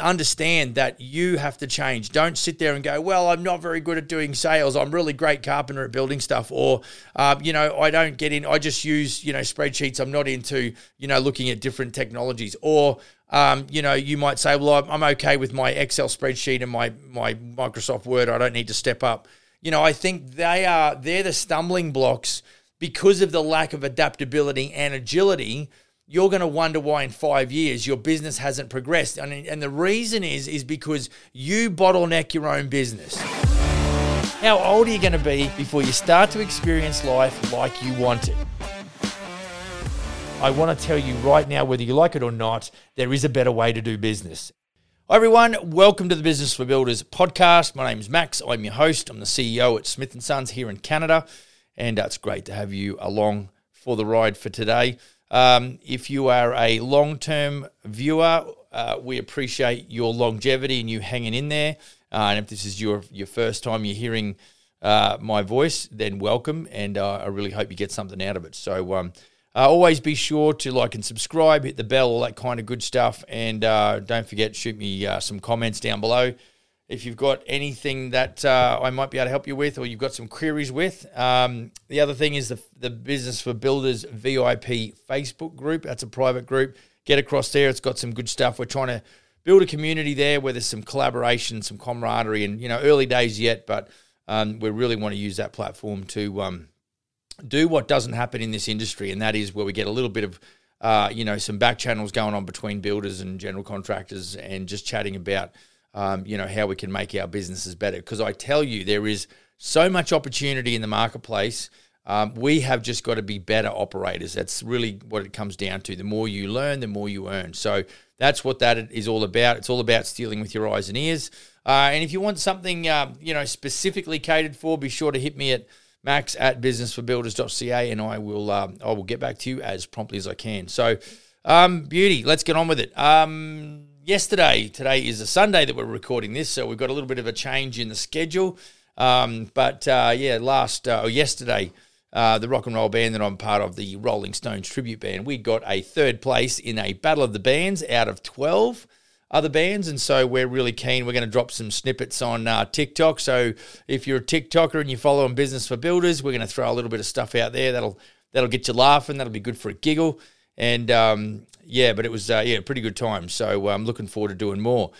understand that you have to change. Don't sit there and go, well, I'm not very good at doing sales. I'm really great carpenter at building stuff. Or, uh, you know, I don't get in, I just use, you know, spreadsheets. I'm not into, you know, looking at different technologies. Or, um, you know, you might say, well, I'm okay with my Excel spreadsheet and my, my Microsoft Word. I don't need to step up. You know, I think they are, they're the stumbling blocks because of the lack of adaptability and agility you're going to wonder why in five years your business hasn't progressed. And, and the reason is, is because you bottleneck your own business. How old are you going to be before you start to experience life like you want it? I want to tell you right now, whether you like it or not, there is a better way to do business. Hi, everyone. Welcome to the Business for Builders podcast. My name is Max. I'm your host. I'm the CEO at Smith & Sons here in Canada. And uh, it's great to have you along for the ride for today. Um, if you are a long term viewer, uh, we appreciate your longevity and you hanging in there. Uh, and if this is your, your first time you're hearing uh, my voice, then welcome. And uh, I really hope you get something out of it. So um, uh, always be sure to like and subscribe, hit the bell, all that kind of good stuff. And uh, don't forget, shoot me some comments down below if you've got anything that uh, I might be able to help you with, or you've got some queries with. Um, the other thing is the the Business for Builders VIP Facebook group. That's a private group. Get across there. It's got some good stuff. We're trying to build a community there where there's some collaboration, some camaraderie, and you know, early days yet, but um, we really want to use that platform to um, do what doesn't happen in this industry, and that is where we get a little bit of uh, you know some back channels going on between builders and general contractors, and just chatting about um, you know, how we can make our businesses better. Because I tell you, there is so much opportunity in the marketplace. Um, we have just got to be better operators. That's really what it comes down to. The more you learn, the more you earn. So that's what that is all about. It's all about stealing with your eyes and ears. Uh, and if you want something, uh, you know, specifically catered for, be sure to hit me at max at businessforbuilders.ca and I will, um, I will get back to you as promptly as I can. So, um, beauty, let's get on with it. Um, yesterday, today is a Sunday that we're recording this, so we've got a little bit of a change in the schedule. Um, but uh, yeah, last uh, or yesterday, uh, the rock and roll band that I'm part of, the Rolling Stones tribute band, we got a third place in a battle of the bands out of 12 other bands. And so we're really keen. We're going to drop some snippets on uh, TikTok. So if you're a TikToker and you follow on Business for Builders, we're going to throw a little bit of stuff out there that'll that'll get you laughing. That'll be good for a giggle. And um, yeah, but it was uh, yeah pretty good time. So I'm um, looking forward to doing more.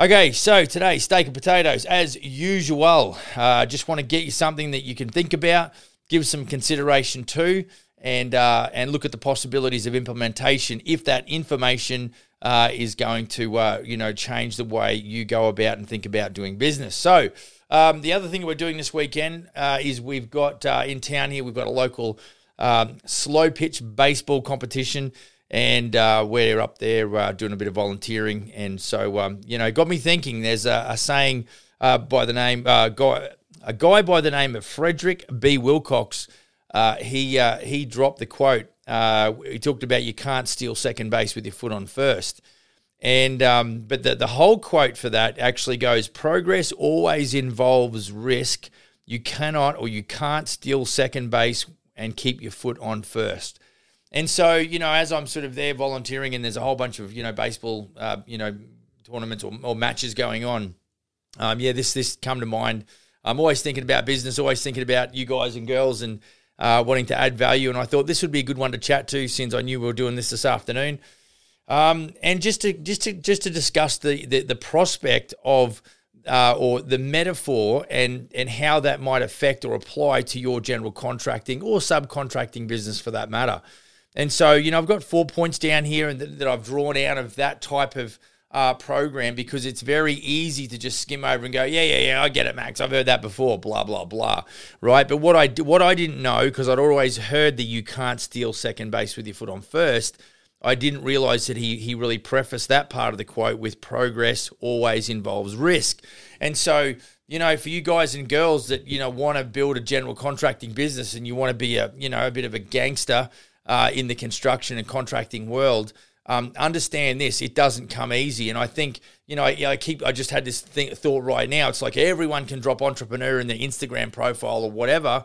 Okay, so today steak and potatoes as usual. Uh, just want to get you something that you can think about, give some consideration to, and uh, and look at the possibilities of implementation if that information uh, is going to uh, you know change the way you go about and think about doing business. So. Um, the other thing we're doing this weekend uh, is we've got uh, in town here, we've got a local um, slow pitch baseball competition and uh, we're up there uh, doing a bit of volunteering. And so, um, you know, got me thinking. There's a, a saying uh, by the name uh, guy, a guy by the name of Frederick B. Wilcox. Uh, he uh, he dropped the quote. he talked about you can't steal second base with your foot on first. And um, but the the whole quote for that actually goes: progress always involves risk. You cannot or you can't steal second base and keep your foot on first. And so, you know, as I'm sort of there volunteering and there's a whole bunch of, you know, baseball, uh, you know, tournaments or, or matches going on, um, yeah, this this come to mind. I'm always thinking about business, always thinking about you guys and girls and uh, wanting to add value. And I thought this would be a good one to chat to since I knew we were doing this this afternoon. Um, and just to just to just to discuss the the, the prospect of uh, or the metaphor and and how that might affect or apply to your general contracting or subcontracting business for that matter. And so, you know, I've got four points down here and that, that I've drawn out of that type of uh, program because it's very easy to just skim over and go, yeah, yeah, yeah, I get it, Max. I've heard that before, blah, blah, blah, right? But what I what I didn't know because I'd always heard that you can't steal second base with your foot on first. I didn't realize that he he really prefaced that part of the quote with progress always involves risk. And so, you know, for you guys and girls that you know want to build a general contracting business and you want to be a you know a bit of a gangster uh, in the construction and contracting world. Um, understand this; it doesn't come easy, and I think you know. I, I keep. I just had this thought right now. It's like everyone can drop entrepreneur in their Instagram profile or whatever,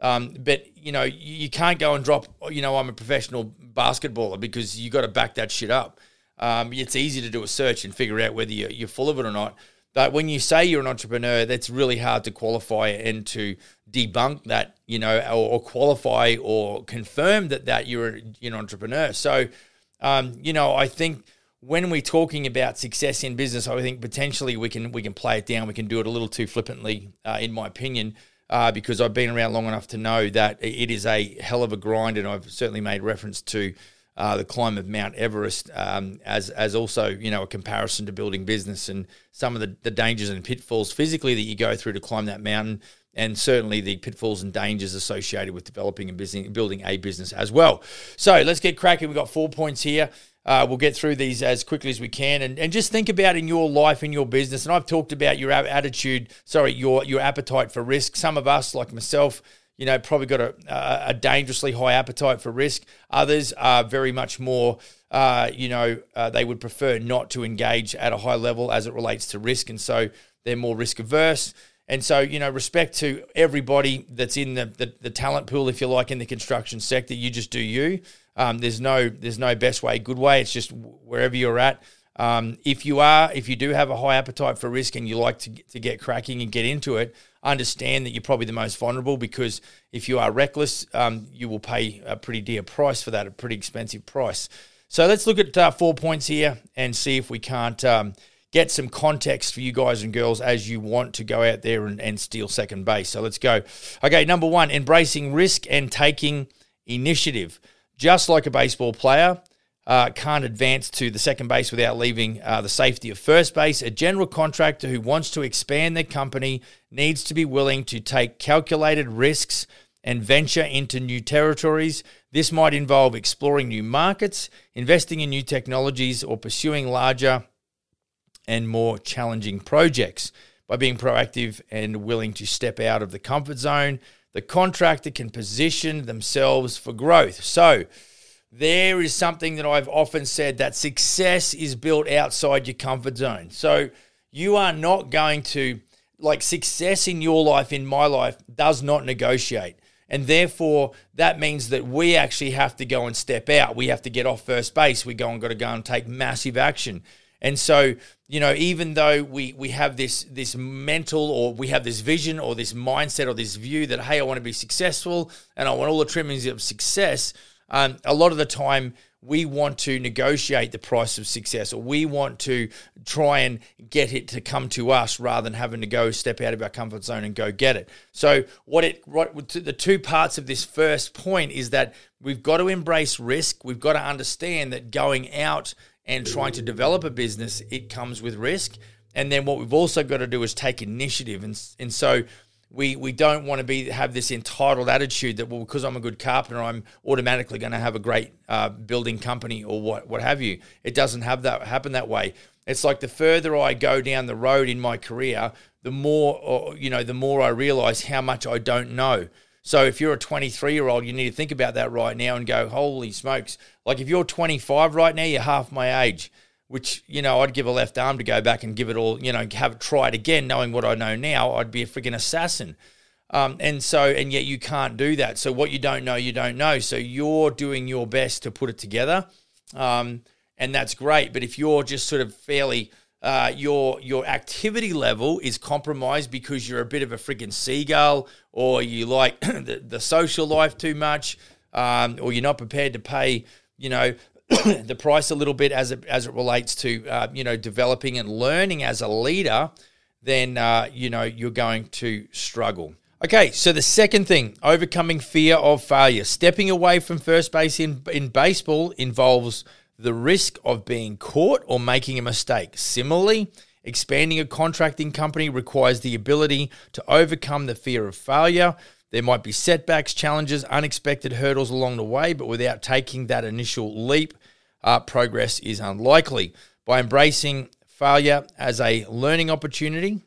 um, but you know, you can't go and drop. You know, I'm a professional basketballer because you got to back that shit up. Um, it's easy to do a search and figure out whether you're, you're full of it or not. But when you say you're an entrepreneur, that's really hard to qualify and to debunk that, you know, or, or qualify or confirm that that you're, you're an entrepreneur. So, um, you know, I think when we're talking about success in business, I think potentially we can we can play it down. We can do it a little too flippantly, uh, in my opinion, uh, because I've been around long enough to know that it is a hell of a grind, and I've certainly made reference to uh, the climb of Mount Everest um, as as also you know a comparison to building business and some of the, the dangers and pitfalls physically that you go through to climb that mountain and certainly the pitfalls and dangers associated with developing and business, building a business as well. So let's get cracking. We've got four points here. Uh, we'll get through these as quickly as we can, and, and just think about in your life, in your business. And I've talked about your attitude, sorry, your your appetite for risk. Some of us, like myself, you know, probably got a, a dangerously high appetite for risk. Others are very much more, uh, you know, uh, they would prefer not to engage at a high level as it relates to risk. And so they're more risk averse. And so, you know, respect to everybody that's in the, the, the talent pool, if you like, in the construction sector. You just do you. Um, there's no there's no best way, good way. It's just wherever you're at. Um, if you are, if you do have a high appetite for risk and you like to, to get cracking and get into it, understand that you're probably the most vulnerable because if you are reckless, um, you will pay a pretty dear price for that, a pretty expensive price. So let's look at uh, four points here and see if we can't um, get some context for you guys and girls as you want to go out there and, and steal second base. So let's go. Okay, number one, embracing risk and taking initiative. Just like a baseball player, uh, can't advance to the second base without leaving uh, the safety of first base. A general contractor who wants to expand their company needs to be willing to take calculated risks and venture into new territories. This might involve exploring new markets, investing in new technologies, or pursuing larger and more challenging projects. By being proactive and willing to step out of the comfort zone, the contractor can position themselves for growth. So, there is something that I've often said that success is built outside your comfort zone. So you are not going to, like, success in your life, in my life, does not negotiate. And therefore, that means that we actually have to go and step out. We have to get off first base. We go and got to go and take massive action. And so, you know, even though we we have this this mental or we have this vision or this mindset or this view that hey, I want to be successful and I want all the trimmings of success, um, a lot of the time we want to negotiate the price of success or we want to try and get it to come to us rather than having to go step out of our comfort zone and go get it. So what it what the two parts of this first point is that we've got to embrace risk. We've got to understand that going out and trying to develop a business it comes with risk. And then what we've also got to do is take initiative. And, and so we we don't want to be have this entitled attitude that well because I'm a good carpenter I'm automatically going to have a great uh, building company or what what have you. It doesn't have that happen that way. It's like the further I go down the road in my career, the more or, you know the more I realize how much I don't know. So if you're a 23 year old, you need to think about that right now and go, holy smokes! Like if you're 25 right now, you're half my age which you know I'd give a left arm to go back and give it all, you know, have try it again, knowing what I know now, I'd be a freaking assassin. Um, and so, and yet you can't do that. So what you don't know, you don't know. So you're doing your best to put it together, um, and that's great. But if you're just sort of fairly uh, your your activity level is compromised because you're a bit of a freaking seagull, or you like the, the social life too much, um, or you're not prepared to pay, you know, the price a little bit as it as it relates to uh, you know developing and learning as a leader, then uh, you know you're going to struggle. Okay, so the second thing, overcoming fear of failure. Stepping away from first base in, in baseball involves the risk of being caught or making a mistake. Similarly, expanding a contracting company requires the ability to overcome the fear of failure there might be setbacks, challenges, unexpected hurdles along the way, but without taking that initial leap, uh, progress is unlikely. By embracing failure as a learning opportunity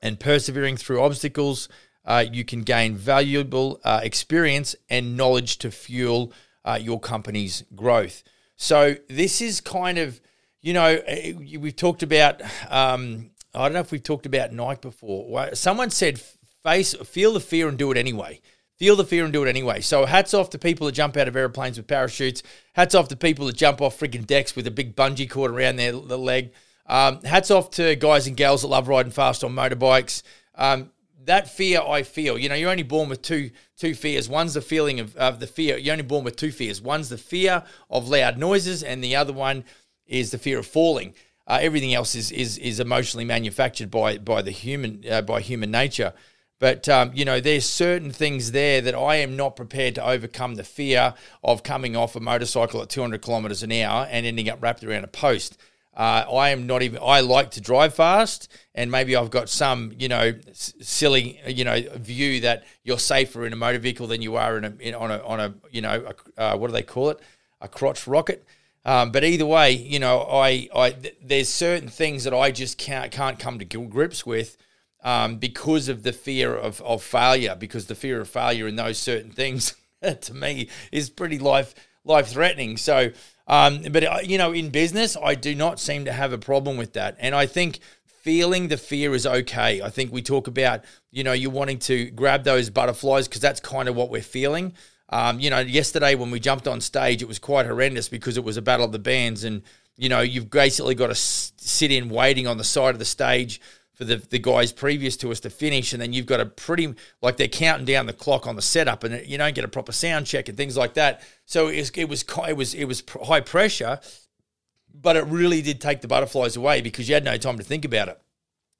and persevering through obstacles, uh, you can gain valuable uh, experience and knowledge to fuel uh, your company's growth. So, this is kind of, you know, eh, we've talked about, um, I don't know if we've talked about Nike before. Someone said face feel the fear and do it anyway. feel the fear and do it anyway. So hats off to people that jump out of airplanes with parachutes. Hats off to people that jump off freaking decks with a big bungee cord around their, their leg. Um, hats off to guys and gals that love riding fast on motorbikes. Um, that fear I feel, you know, you're only born with two two fears. One's the feeling of, of the fear. You're only born with two fears. One's the fear of loud noises, and the other one is the fear of falling. Uh, everything else is, is is emotionally manufactured by by the human uh, by human nature. But um, you know, there's certain things there that I am not prepared to overcome the fear of coming off a motorcycle at 200 kilometers an hour and ending up wrapped around a post. Uh, I am not even. I like to drive fast, and maybe I've got some, you know, silly, you know, view that you're safer in a motor vehicle than you are in a in, on a on a you know, a, uh, what do they call it, a crotch rocket. Um, but either way, you know, I, I th- there's certain things that I just can't can't come to grips with um, because of the fear of, of failure. Because the fear of failure in those certain things, to me, is pretty life life threatening. So um, but uh, you know, in business, I do not seem to have a problem with that, and I think feeling the fear is okay. I think we talk about you know you wanting to grab those butterflies because that's kind of what we're feeling. Um, you know, yesterday when we jumped on stage, it was quite horrendous because it was a battle of the bands, and you know you've basically got to sit in waiting on the side of the stage for the, the guys previous to us to finish, and then you've got a pretty like they're counting down the clock on the setup, and you don't get a proper sound check and things like that. So it was it was it was it was high pressure, but it really did take the butterflies away because you had no time to think about it.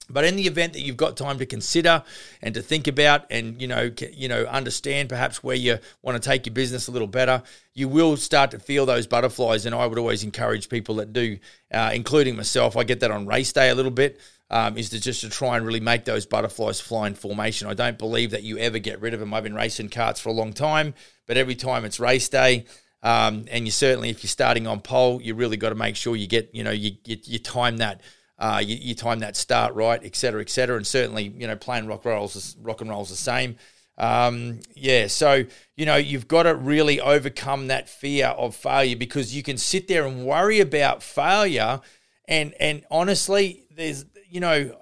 But in the event that you've got time to consider and to think about, and you know, you know, understand perhaps where you want to take your business a little better, you will start to feel those butterflies. And I would always encourage people that do, uh, including myself. I get that on race day a little bit um, is to just to try and really make those butterflies fly in formation. I don't believe that you ever get rid of them. I've been racing karts for a long time, but every time it's race day, um, and you certainly if you're starting on pole, you really got to make sure you get you know you you, you time that. Uh, you, you, time that start right, et cetera, et cetera, and certainly you know playing rock rolls, rock and rolls the same. Um, yeah, so you know you've got to really overcome that fear of failure because you can sit there and worry about failure, and and honestly, there's you know,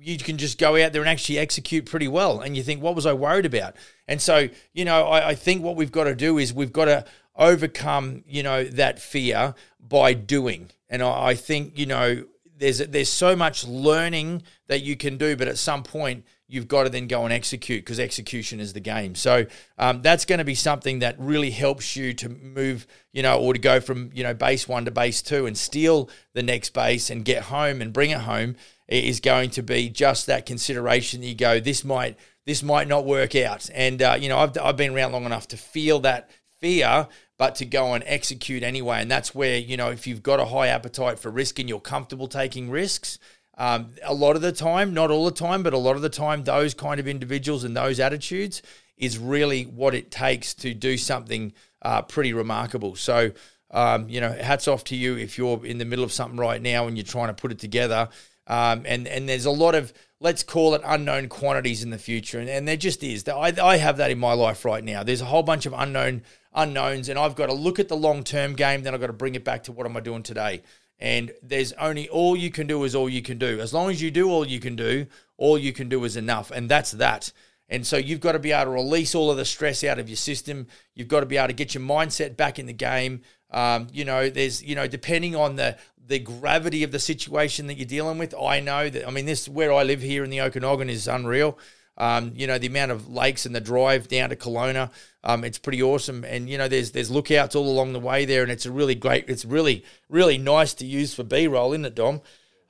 you can just go out there and actually execute pretty well. And you think, what was I worried about? And so, you know, I, I think what we've got to do is we've got to overcome, you know, that fear by doing. And I, I think, you know, there's there's so much learning that you can do, but at some point you've got to then go and execute because execution is the game. So um, that's going to be something that really helps you to move, you know, or to go from you know base one to base two and steal the next base and get home and bring it home is going to be just that consideration. You go, this might this might not work out, and uh, you know I've I've been around long enough to feel that fear but to go and execute anyway. And that's where, you know, if you've got a high appetite for risk and you're comfortable taking risks, um, a lot of the time, not all the time, but a lot of the time, those kind of individuals and those attitudes is really what it takes to do something uh, pretty remarkable. So, um, you know, hats off to you if you're in the middle of something right now and you're trying to put it together. Um, and and there's a lot of let's call it unknown quantities in the future, and, and there just is. I, I have that in my life right now. There's a whole bunch of unknown unknowns, and I've got to look at the long term game. Then I've got to bring it back to what am I doing today. And there's only all you can do is all you can do. As long as you do all you can do, all you can do is enough. And that's that. And so you've got to be able to release all of the stress out of your system. You've got to be able to get your mindset back in the game. Um, you know, there's, you know, depending on the the gravity of the situation that you're dealing with, I know that. I mean, this where I live here in the Okanagan is unreal. Um, you know, the amount of lakes and the drive down to Kelowna, um, it's pretty awesome. And you know, there's there's lookouts all along the way there, and it's a really great. It's really really nice to use for B roll, isn't it, Dom?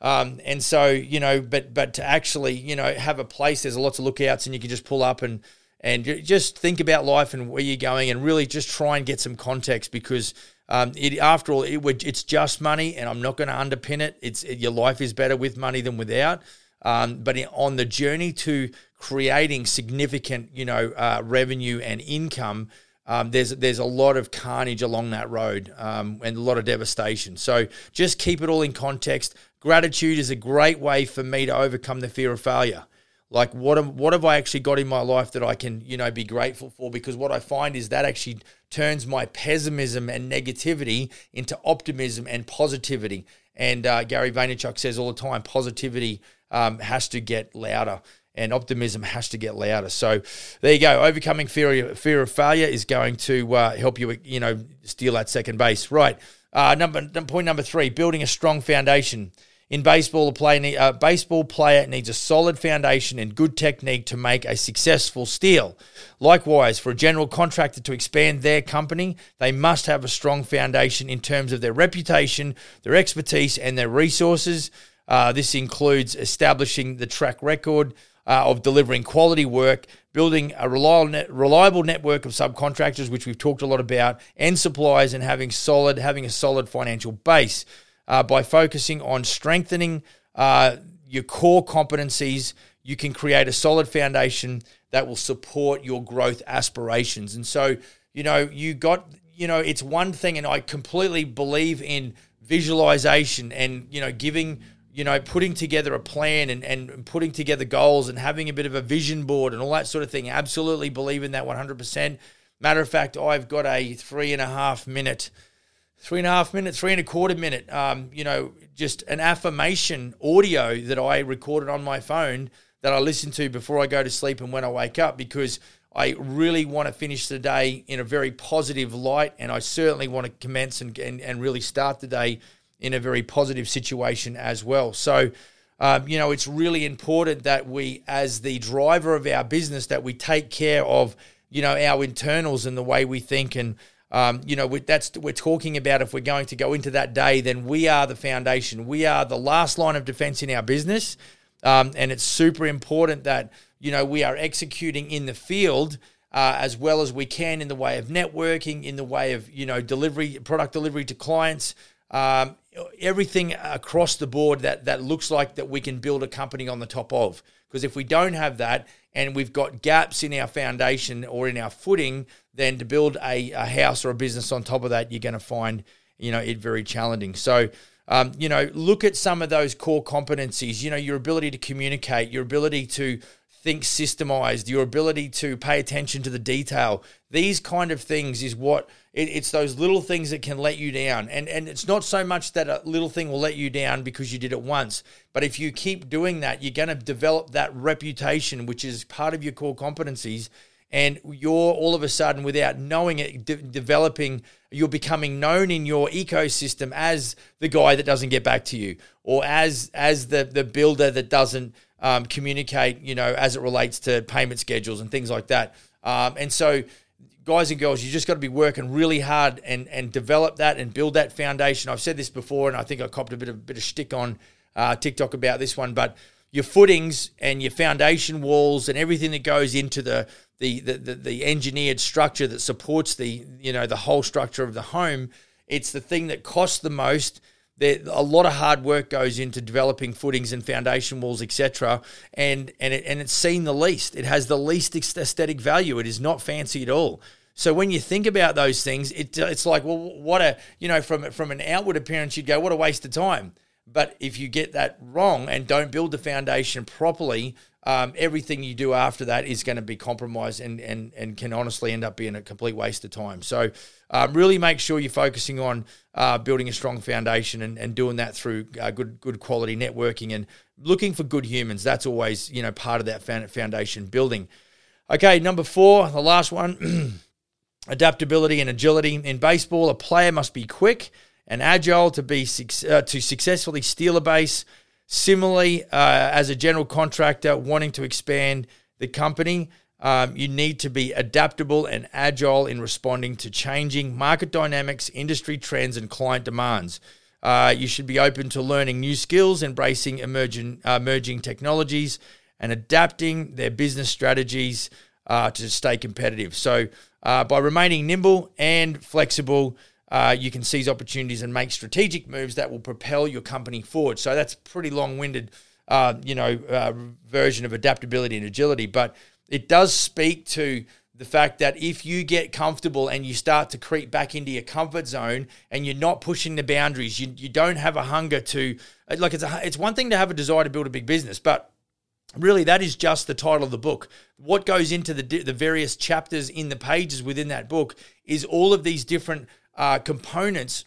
Um, and so you know, but but to actually you know have a place, there's a lots of lookouts, and you can just pull up and and just think about life and where you're going, and really just try and get some context because. Um, it, after all, it, it's just money, and I'm not going to underpin it. It's it, your life is better with money than without. Um, but on the journey to creating significant, you know, uh, revenue and income, um, there's there's a lot of carnage along that road um, and a lot of devastation. So just keep it all in context. Gratitude is a great way for me to overcome the fear of failure. Like what what have I actually got in my life that I can you know be grateful for? Because what I find is that actually turns my pessimism and negativity into optimism and positivity. And uh, Gary Vaynerchuk says all the time, positivity um, has to get louder. And optimism has to get louder. So there you go. Overcoming fear fear of failure is going to uh, help you, you know, steal that second base. Right. Uh, number point number three: building a strong foundation. In baseball, a player, a baseball player needs a solid foundation and good technique to make a successful steal. Likewise, for a general contractor to expand their company, they must have a strong foundation in terms of their reputation, their expertise, and their resources. Uh, this includes establishing the track record uh, of delivering quality work, building a reliable, net, reliable network of subcontractors, which we've talked a lot about, and suppliers, and having solid having a solid financial base uh, by focusing on strengthening uh, your core competencies, you can create a solid foundation that will support your growth aspirations. And so, you know, you got, you know, it's one thing, and I completely believe in visualization and, you know, giving, you know, putting together a plan and, and putting together goals and having a bit of a vision board and all that sort of thing. Absolutely believe in that 100%. Matter of fact, I've got a three and a half minute three and a half minute, three and a quarter minute, um, you know, just an affirmation audio that I recorded on my phone that I listen to before I go to sleep and when I wake up because I really want to finish the day in a very positive light and I certainly want to commence and, and, and really start the day in a very positive situation as well. So, um, you know, it's really important that we, as the driver of our business, that we take care of, you know, our internals and the way we think and um, you know, we, that's we're talking about if we're going to go into that day, then we are the foundation. We are the last line of defense in our business, um, and it's super important that you know we are executing in the field uh, as well as we can in the way of networking, in the way of you know delivery, product delivery to clients. Um, everything across the board that that looks like that we can build a company on the top of. Because if we don't have that and we've got gaps in our foundation or in our footing, then to build a, a house or a business on top of that, you're going to find you know it very challenging. So. Um, you know, look at some of those core competencies. You know, your ability to communicate, your ability to think systemized, your ability to pay attention to the detail. These kind of things is what it, it's those little things that can let you down. And and it's not so much that a little thing will let you down because you did it once, but if you keep doing that, you're going to develop that reputation, which is part of your core competencies and you're all of a sudden without knowing it de- developing you're becoming known in your ecosystem as the guy that doesn't get back to you or as as the the builder that doesn't um, communicate you know as it relates to payment schedules and things like that um, and so guys and girls you just got to be working really hard and and develop that and build that foundation i've said this before and i think i copped a bit of bit of shtick on uh, tiktok about this one but your footings and your foundation walls and everything that goes into the, the, the, the engineered structure that supports the you know the whole structure of the home. It's the thing that costs the most. There, a lot of hard work goes into developing footings and foundation walls, etc. And and it, and it's seen the least. It has the least aesthetic value. It is not fancy at all. So when you think about those things, it, it's like, well, what a you know from from an outward appearance, you'd go, what a waste of time. But if you get that wrong and don't build the foundation properly, um, everything you do after that is going to be compromised and, and, and can honestly end up being a complete waste of time. So, um, really make sure you're focusing on uh, building a strong foundation and, and doing that through uh, good good quality networking and looking for good humans. That's always you know part of that foundation building. Okay, number four, the last one, adaptability and agility in baseball. A player must be quick and agile to be uh, to successfully steal a base Similarly, uh, as a general contractor wanting to expand the company, um, you need to be adaptable and agile in responding to changing market dynamics, industry trends, and client demands. Uh, you should be open to learning new skills, embracing emerging, uh, emerging technologies, and adapting their business strategies uh, to stay competitive. So, uh, by remaining nimble and flexible, uh, you can seize opportunities and make strategic moves that will propel your company forward. So that's pretty long-winded, uh, you know, version of adaptability and agility. But it does speak to the fact that if you get comfortable and you start to creep back into your comfort zone and you're not pushing the boundaries, you, you don't have a hunger to like it's a, it's one thing to have a desire to build a big business, but really that is just the title of the book. What goes into the the various chapters in the pages within that book is all of these different uh, components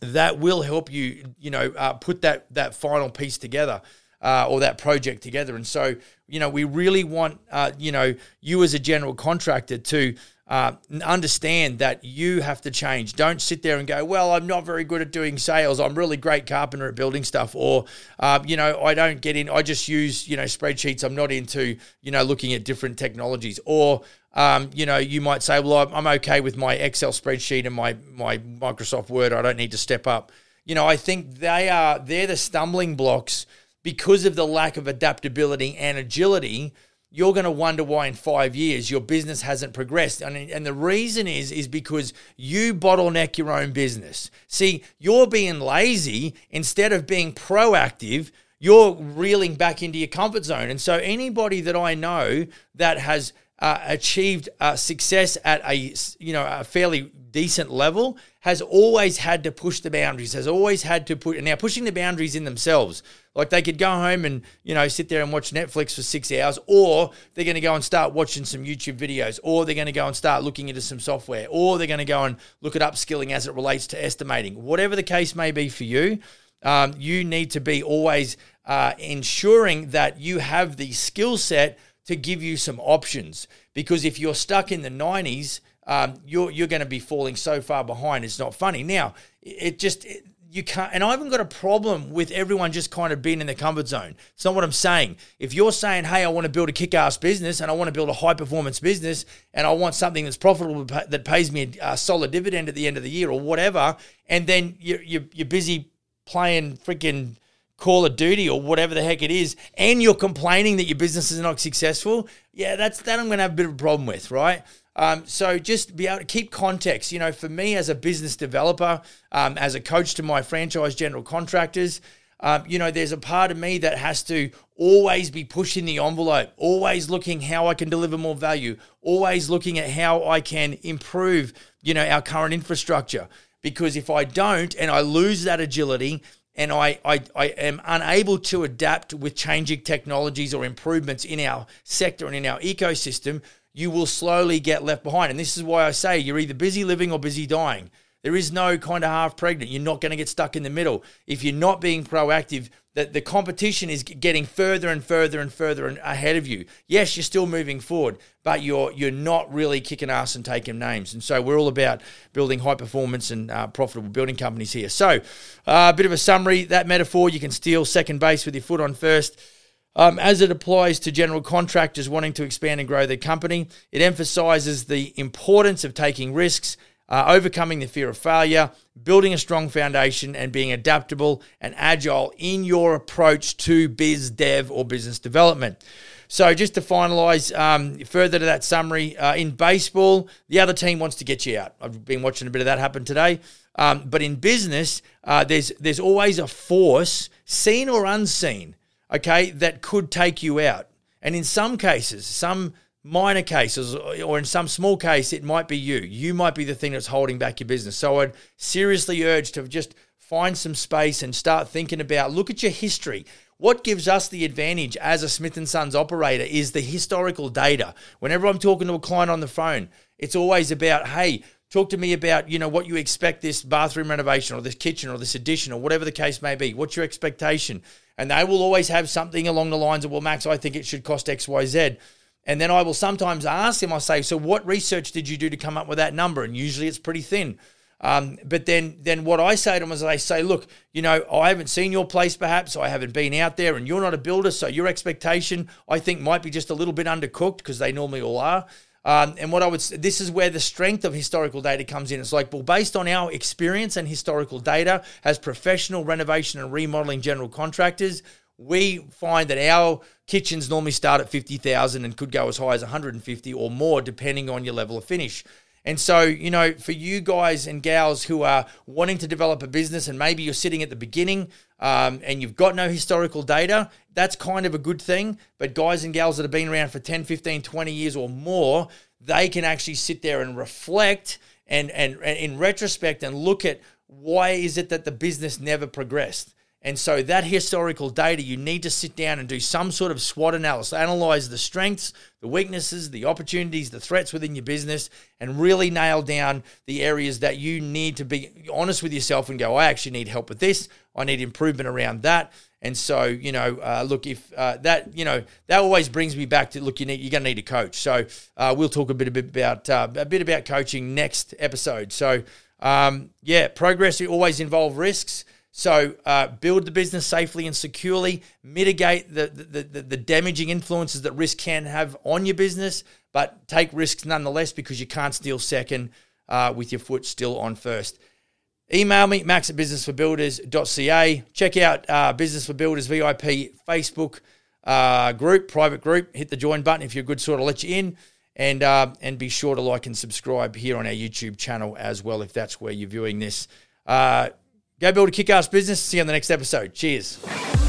that will help you, you know, uh, put that that final piece together. Uh, or that project together. And so, you know, we really want, uh, you know, you as a general contractor to uh, understand that you have to change. Don't sit there and go, well, I'm not very good at doing sales. I'm really great carpenter at building stuff. Or, uh, you know, I don't get in, I just use, you know, spreadsheets. I'm not into, you know, looking at different technologies. Or, um, you know, you might say, well, I'm okay with my Excel spreadsheet and my, my Microsoft Word. I don't need to step up. You know, I think they are, they're the stumbling blocks because of the lack of adaptability and agility you're going to wonder why in five years your business hasn't progressed. And, and the reason is, is because you bottleneck your own business. See, you're being lazy instead of being proactive. You're reeling back into your comfort zone. And so, anybody that I know that has uh, achieved uh, success at a you know a fairly decent level has always had to push the boundaries has always had to put and now pushing the boundaries in themselves like they could go home and you know sit there and watch netflix for six hours or they're going to go and start watching some youtube videos or they're going to go and start looking into some software or they're going to go and look at upskilling as it relates to estimating whatever the case may be for you um, you need to be always uh, ensuring that you have the skill set to give you some options. Because if you're stuck in the 90s, um, you're you're going to be falling so far behind. It's not funny. Now, it just it, you can't. And I haven't got a problem with everyone just kind of being in the comfort zone. It's not what I'm saying. If you're saying, "Hey, I want to build a kick-ass business and I want to build a high-performance business and I want something that's profitable that pays me a solid dividend at the end of the year or whatever," and then you're you're, you're busy playing freaking Call of Duty or whatever the heck it is, and you're complaining that your business is not successful, yeah, that's that I'm going to have a bit of a problem with, right? Um, so just be able to keep context. You know, for me as a business developer, um, as a coach to my franchise general contractors, um, you know, there's a part of me that has to always be pushing the envelope, always looking how I can deliver more value, always looking at how I can improve, you know, our current infrastructure. Because if I don't and I lose that agility, and I, I, I am unable to adapt with changing technologies or improvements in our sector and in our ecosystem, you will slowly get left behind. And this is why I say you're either busy living or busy dying. There is no kind of half pregnant. You're not going to get stuck in the middle. If you're not being proactive, that the competition is getting further and further and further ahead of you. Yes, you're still moving forward, but you're you're not really kicking ass and taking names. And so we're all about building high performance and uh, profitable building companies here. So uh, a bit of a summary. That metaphor, you can steal second base with your foot on first. Um, as it applies to general contractors wanting to expand and grow their company, it emphasizes the importance of taking risks uh, overcoming the fear of failure, building a strong foundation, and being adaptable and agile in your approach to biz dev or business development. So, just to finalize um, further to that summary, uh, in baseball, the other team wants to get you out. I've been watching a bit of that happen today. Um, but in business, uh, there's there's always a force, seen or unseen, okay, that could take you out. And in some cases, some minor cases, or in some small case, it might be you. You might be the thing that's holding back your business. So I'd seriously urge to just find some space and start thinking about look at your history. What gives us the advantage as a Smith and Sons operator is the historical data. Whenever I'm talking to a client on the phone, it's always about, hey, talk to me about you know what you expect this bathroom renovation or this kitchen or this addition or whatever the case may be what's your expectation and they will always have something along the lines of well max i think it should cost xyz and then I will sometimes ask him, I say, so what research did you do to come up with that number? And usually it's pretty thin. Um, but then, then what I say to them is I say, look, you know, I haven't seen your place perhaps, I haven't been out there, and you're not a builder, so your expectation I think might be just a little bit undercooked because they normally all are. Um, and what I would, this is where the strength of historical data comes in. It's like, well, based on our experience and historical data as professional renovation and remodeling general contractors, we find that our kitchens normally start at 50,000 and could go as high as 150 or more depending on your level of finish. And so, you know, for you guys and gals who are wanting to develop a business and maybe you're sitting at the beginning um, and you've got no historical data, that's kind of a good thing. But guys and gals that have been around for 10, 15, 20 years or more, they can actually sit there and reflect and, and, and in retrospect and look at why is it that the business never progressed? And so that historical data, you need to sit down and do some sort of SWOT analysis, analyze the strengths, the weaknesses, the opportunities, the threats within your business, and really nail down the areas that you need to be honest with yourself and go, I actually need help with this. I need improvement around that. And so, you know, uh, look, if uh, that, you know, that always brings me back to look, you need, you're going to need a coach. So uh, we'll talk a bit, a bit about uh, a bit about coaching next episode. So um, yeah, progress always involve risks. So uh, build the business safely and securely, mitigate the, the, the, the, damaging influences that risk can have on your business, but take risks nonetheless because you can't steal second uh, with your foot still on first. Email me, max at businessforbuilders.ca. Check out uh, Business for Builders VIP Facebook uh, group, private group. Hit the join button if you're a good sort of let you in. And, uh, and be sure to like and subscribe here on our YouTube channel as well if that's where you're viewing this. Uh, go build a kick ass business. See you on the next episode. Cheers.